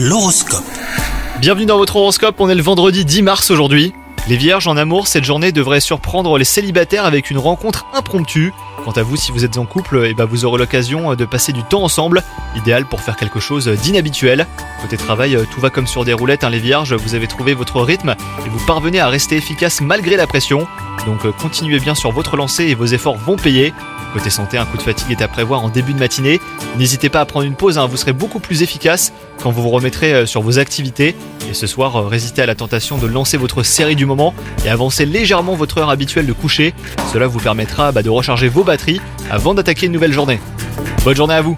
L'horoscope. Bienvenue dans votre horoscope, on est le vendredi 10 mars aujourd'hui. Les vierges en amour, cette journée devrait surprendre les célibataires avec une rencontre impromptue. Quant à vous, si vous êtes en couple, eh ben vous aurez l'occasion de passer du temps ensemble, idéal pour faire quelque chose d'inhabituel. Côté travail, tout va comme sur des roulettes, hein, les vierges, vous avez trouvé votre rythme et vous parvenez à rester efficace malgré la pression. Donc euh, continuez bien sur votre lancée et vos efforts vont payer. Côté santé, un coup de fatigue est à prévoir en début de matinée. N'hésitez pas à prendre une pause, hein, vous serez beaucoup plus efficace quand vous vous remettrez euh, sur vos activités. Et ce soir, euh, résistez à la tentation de lancer votre série du moment et avancer légèrement votre heure habituelle de coucher. Cela vous permettra bah, de recharger vos batteries avant d'attaquer une nouvelle journée. Bonne journée à vous